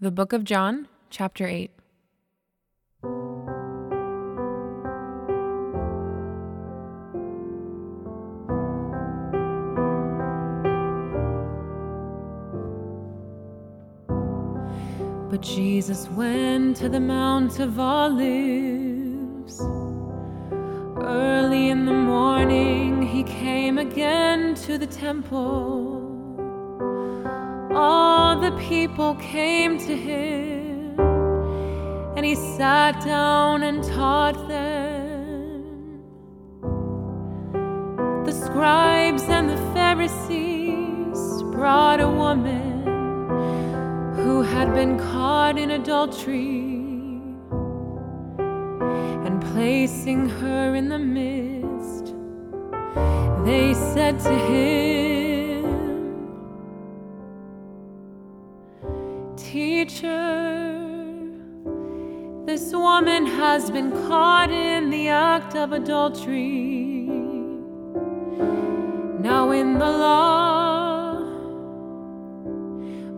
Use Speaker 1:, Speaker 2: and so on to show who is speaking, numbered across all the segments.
Speaker 1: The Book of John, Chapter 8. But Jesus went to the Mount of Olives. Early in the morning, he came again to the temple. All the people came to him, and he sat down and taught them. The scribes and the Pharisees brought a woman who had been caught in adultery, and placing her in the midst, they said to him, This woman has been caught in the act of adultery. Now, in the law,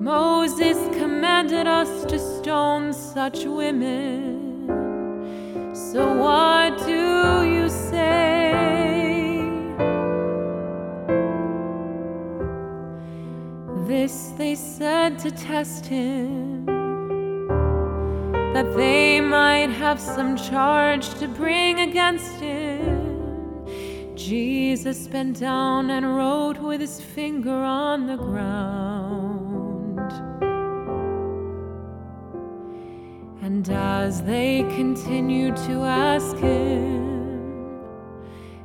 Speaker 1: Moses commanded us to stone such women. So, to test him, that they might have some charge to bring against him. Jesus bent down and wrote with his finger on the ground. And as they continued to ask him,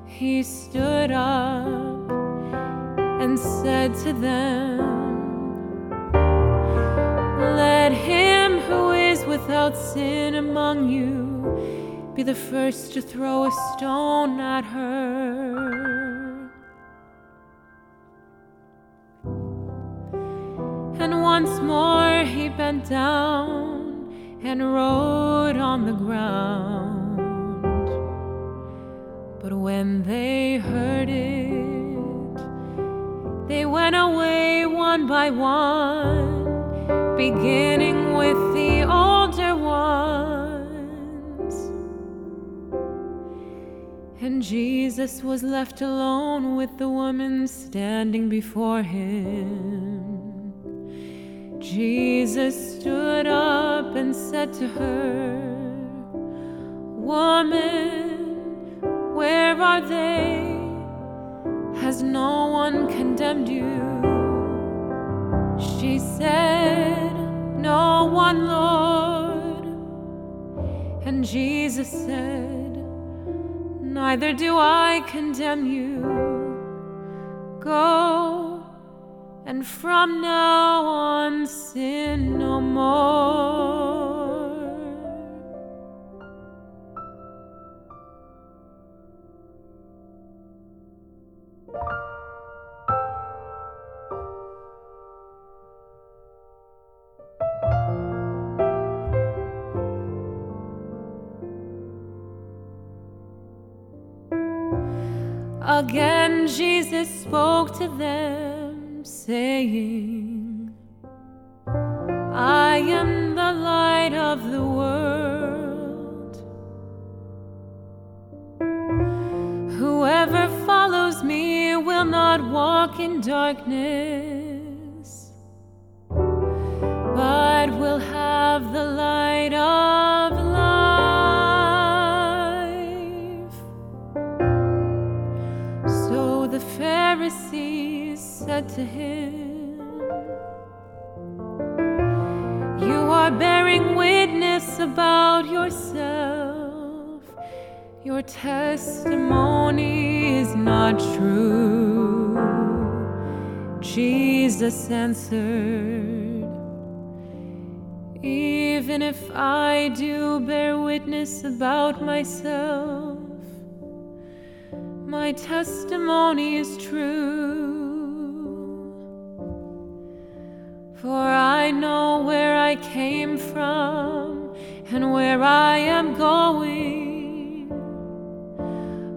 Speaker 1: he stood up and said to them, without sin among you be the first to throw a stone at her. And once more he bent down and wrote on the ground. But when they heard it, they went away one by one, beginning with the Jesus was left alone with the woman standing before him. Jesus stood up and said to her, Woman, where are they? Has no one condemned you? She said, No one, Lord. And Jesus said, Neither do I condemn you. Go and from now on sin no more. Again, Jesus spoke to them, saying, I am the light of the world. Whoever follows me will not walk in darkness, true. Jesus answered, Even if I do bear witness about myself, my testimony is true. For I know where I came from and where I am going.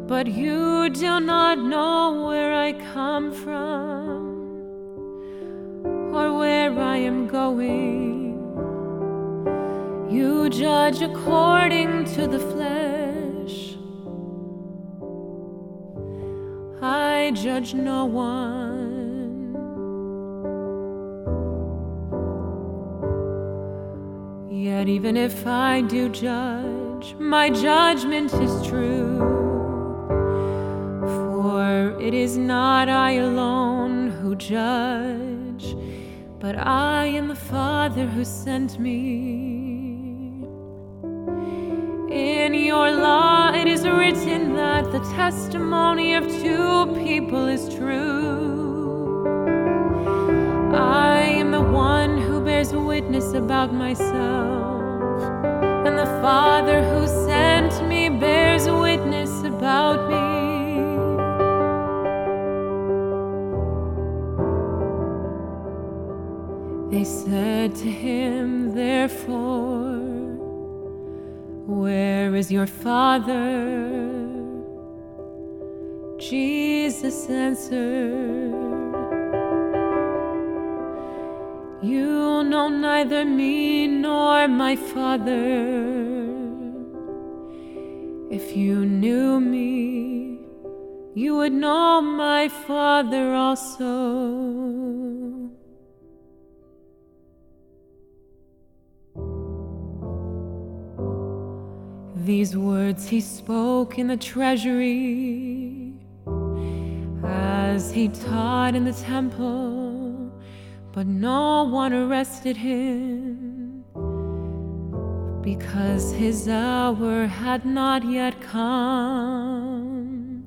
Speaker 1: But you do not know where I come from or where I am going. You judge according to the flesh. I judge no one. Yet, even if I do judge, my judgment is true. It is not I alone who judge but I and the Father who sent me. In your law it is written that the testimony of two people is true. I am the one who bears witness about myself, and the Father who sent me bears witness about me. They said to him, therefore, Where is your father? Jesus answered, You know neither me nor my father. If you knew me, you would know my father also. These words he spoke in the treasury as he taught in the temple, but no one arrested him because his hour had not yet come.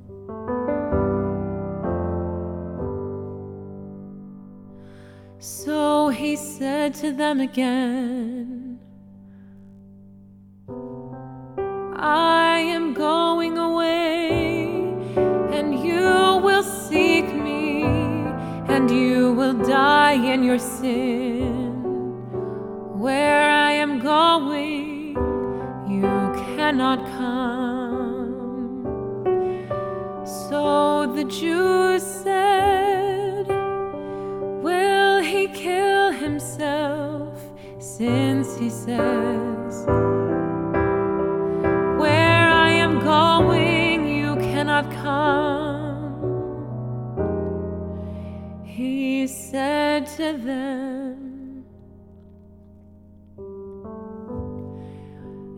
Speaker 1: So he said to them again. I am going away, and you will seek me, and you will die in your sin. Where I am going, you cannot come. So the Jews said, Will he kill himself, since he says, Said to them,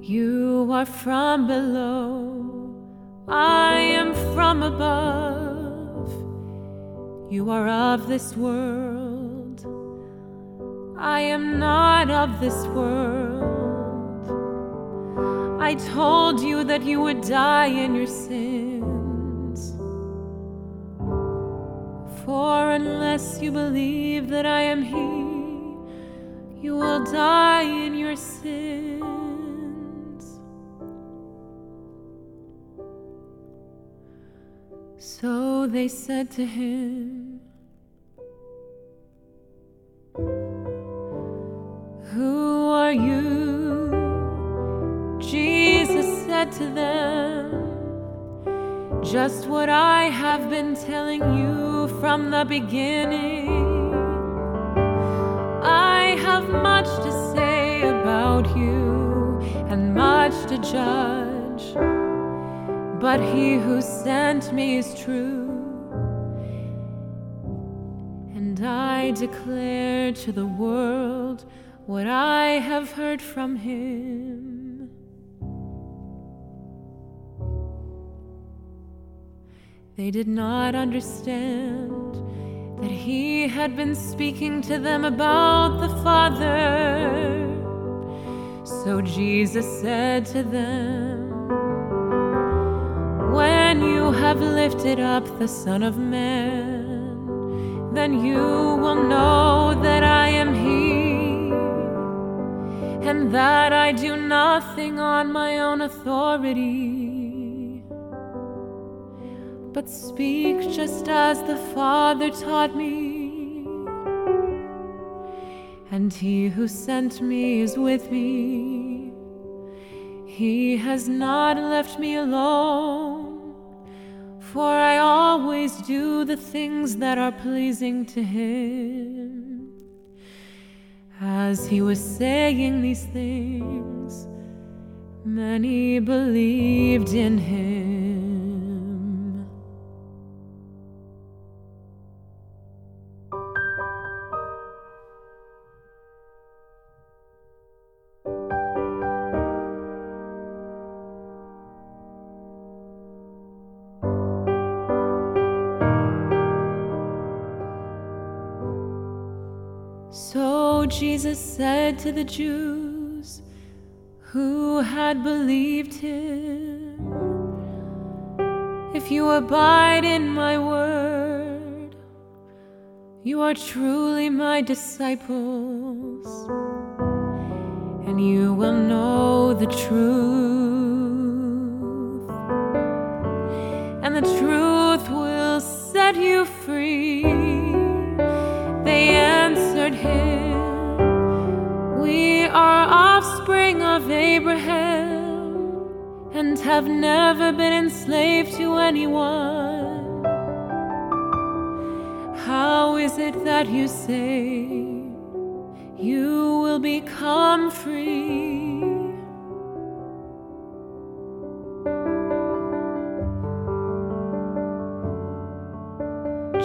Speaker 1: You are from below, I am from above. You are of this world, I am not of this world. I told you that you would die in your sins. For unless you believe that I am He, you will die in your sins. So they said to him, Who are you? Jesus said to them just what I have been telling you from the beginning. I have much to say about you and much to judge, but he who sent me is true. And I declare to the world what I have heard from him. They did not understand that he had been speaking to them about the Father. So Jesus said to them, When you have lifted up the Son of Man, then you will know that I am He, and that I do nothing on my own authority but speak just as the Father taught me. And he who sent me is with me. He has not left me alone, for I always do the things that are pleasing to him. As he was saying these things, many believed in him. Said to the Jews who had believed him, If you abide in my word, you are truly my disciples, and you will know the truth, and the truth will set you free. Abraham and have never been enslaved to anyone. How is it that you say you will become free?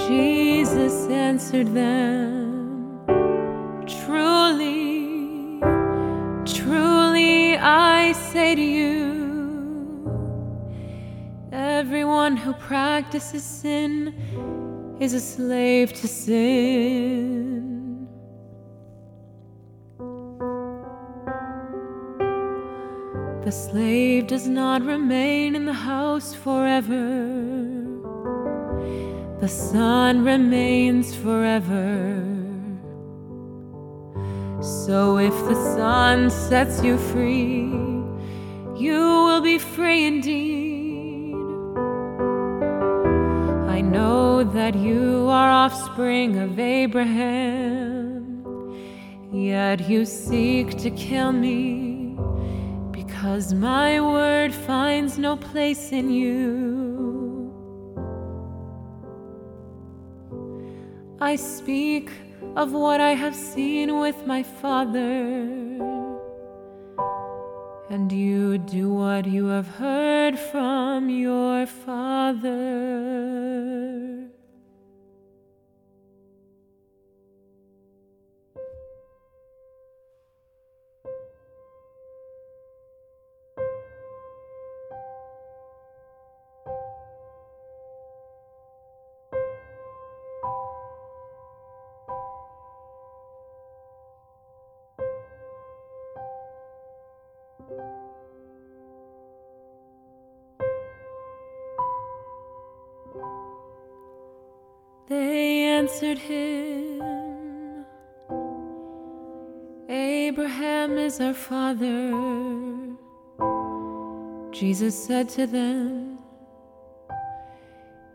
Speaker 1: Jesus answered them, practices sin is a slave to sin. The slave does not remain in the house forever the Son remains forever. So if the Son sets you free, you will be free indeed. That you are offspring of Abraham, yet you seek to kill me because my word finds no place in you. I speak of what I have seen with my Father, and you do what you have heard from your Father. Abraham is our father. Jesus said to them,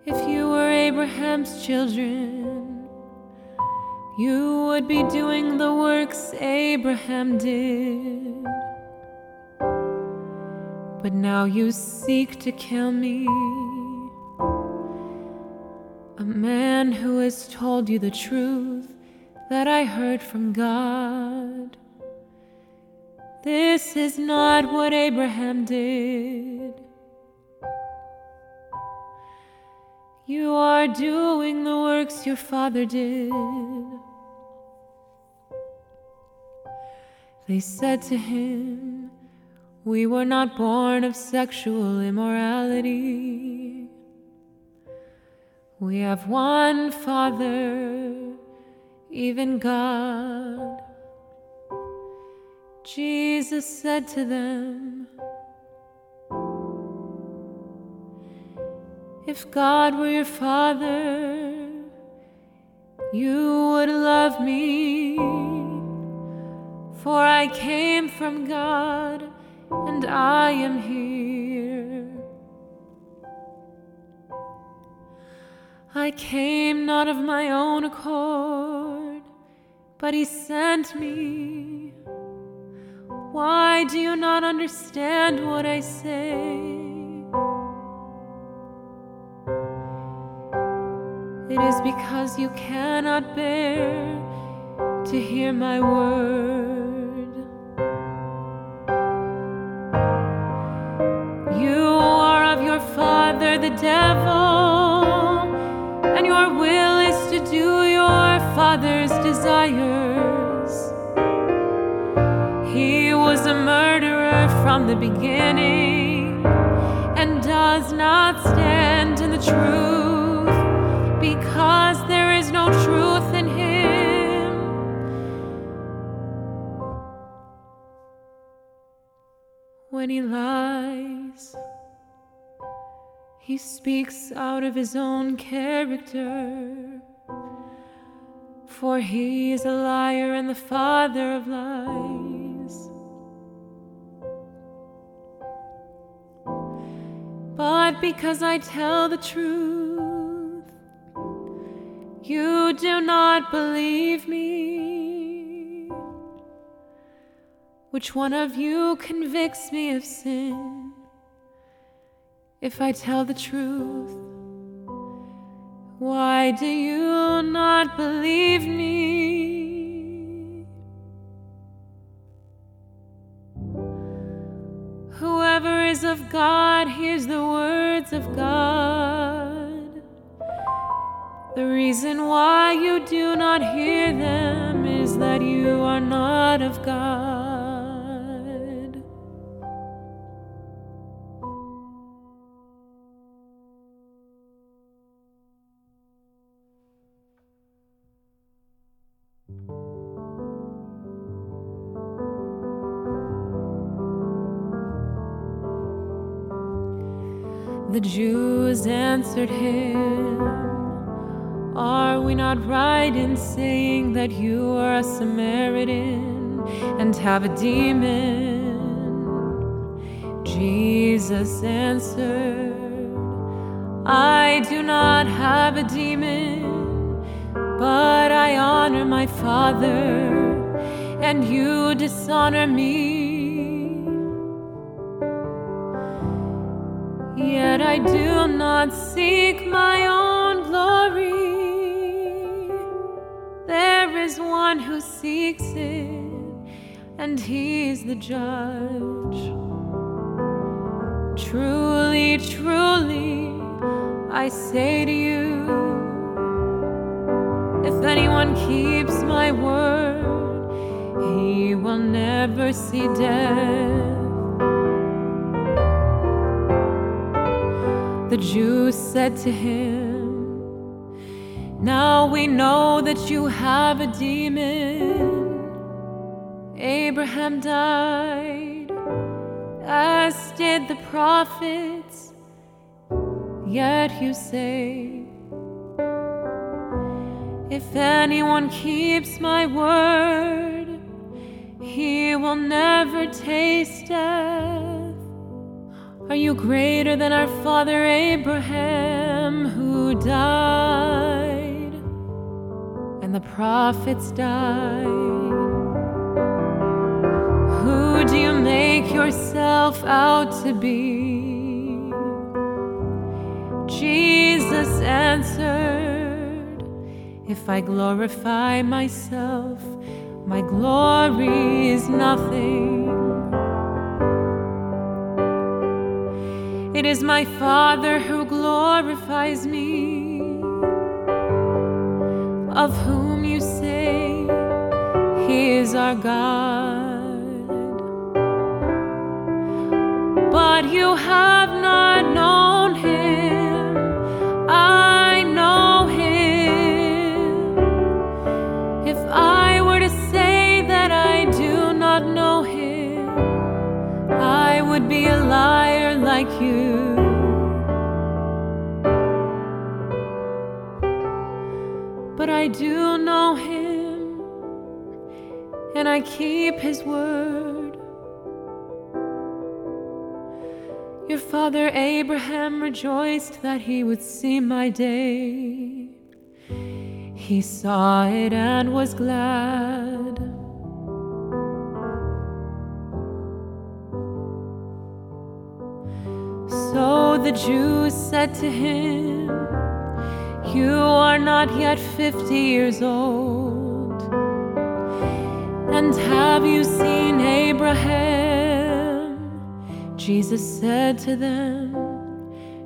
Speaker 1: If you were Abraham's children, you would be doing the works Abraham did. But now you seek to kill me a man who has told you the truth that I heard from God. This is not what Abraham did. You are doing the works your father did. They said to him, We were not born of sexual immorality. We have one Father, even God. Jesus said to them, If God were your Father, you would love me. For I came from God and I am here. I came not of my own accord, but He sent me. Why do you not understand what I say? It is because you cannot bear to hear my word. You are of your father, the devil, and your will is to do your father's desires. From the beginning and does not stand in the truth because there is no truth in him. When he lies, he speaks out of his own character. For he is a liar and the father of lies. But because I tell the truth, you do not believe me. Which one of you convicts me of sin? If I tell the truth, why do you not believe me? Whoever is of God hears the words of God. The reason why you do not hear them is that you are not of God. The Jews answered him, Are we not right in saying that you are a Samaritan and have a demon? Jesus answered, I do not have a demon, but I honor my Father, and you dishonor me. Yet I do not seek my own glory. There is one who seeks it, and he is the judge. Truly, truly, I say to you, if anyone keeps my word, he will never see death. The Jews said to him, Now we know that you have a demon. Abraham died, as did the prophets. Yet you say, If anyone keeps my word, he will never taste death. Are you greater than our father Abraham, who died, and the prophets died? Who do you make yourself out to be? Jesus answered, If I glorify myself, my glory is nothing. It is my Father who glorifies me, of whom you say he is our God. But you have and I keep his word. Your father Abraham rejoiced that he would see my day. He saw it and was glad. So the Jews said to him, You are not yet fifty years old, And have you seen Abraham? Jesus said to them,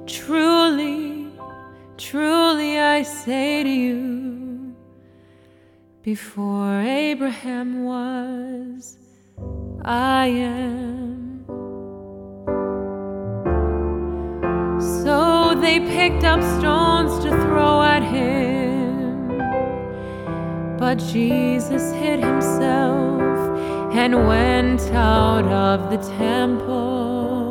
Speaker 1: Truly, truly I say to you, before Abraham was, I am. So they picked up stones to throw at him. But Jesus hid himself and went out of the temple.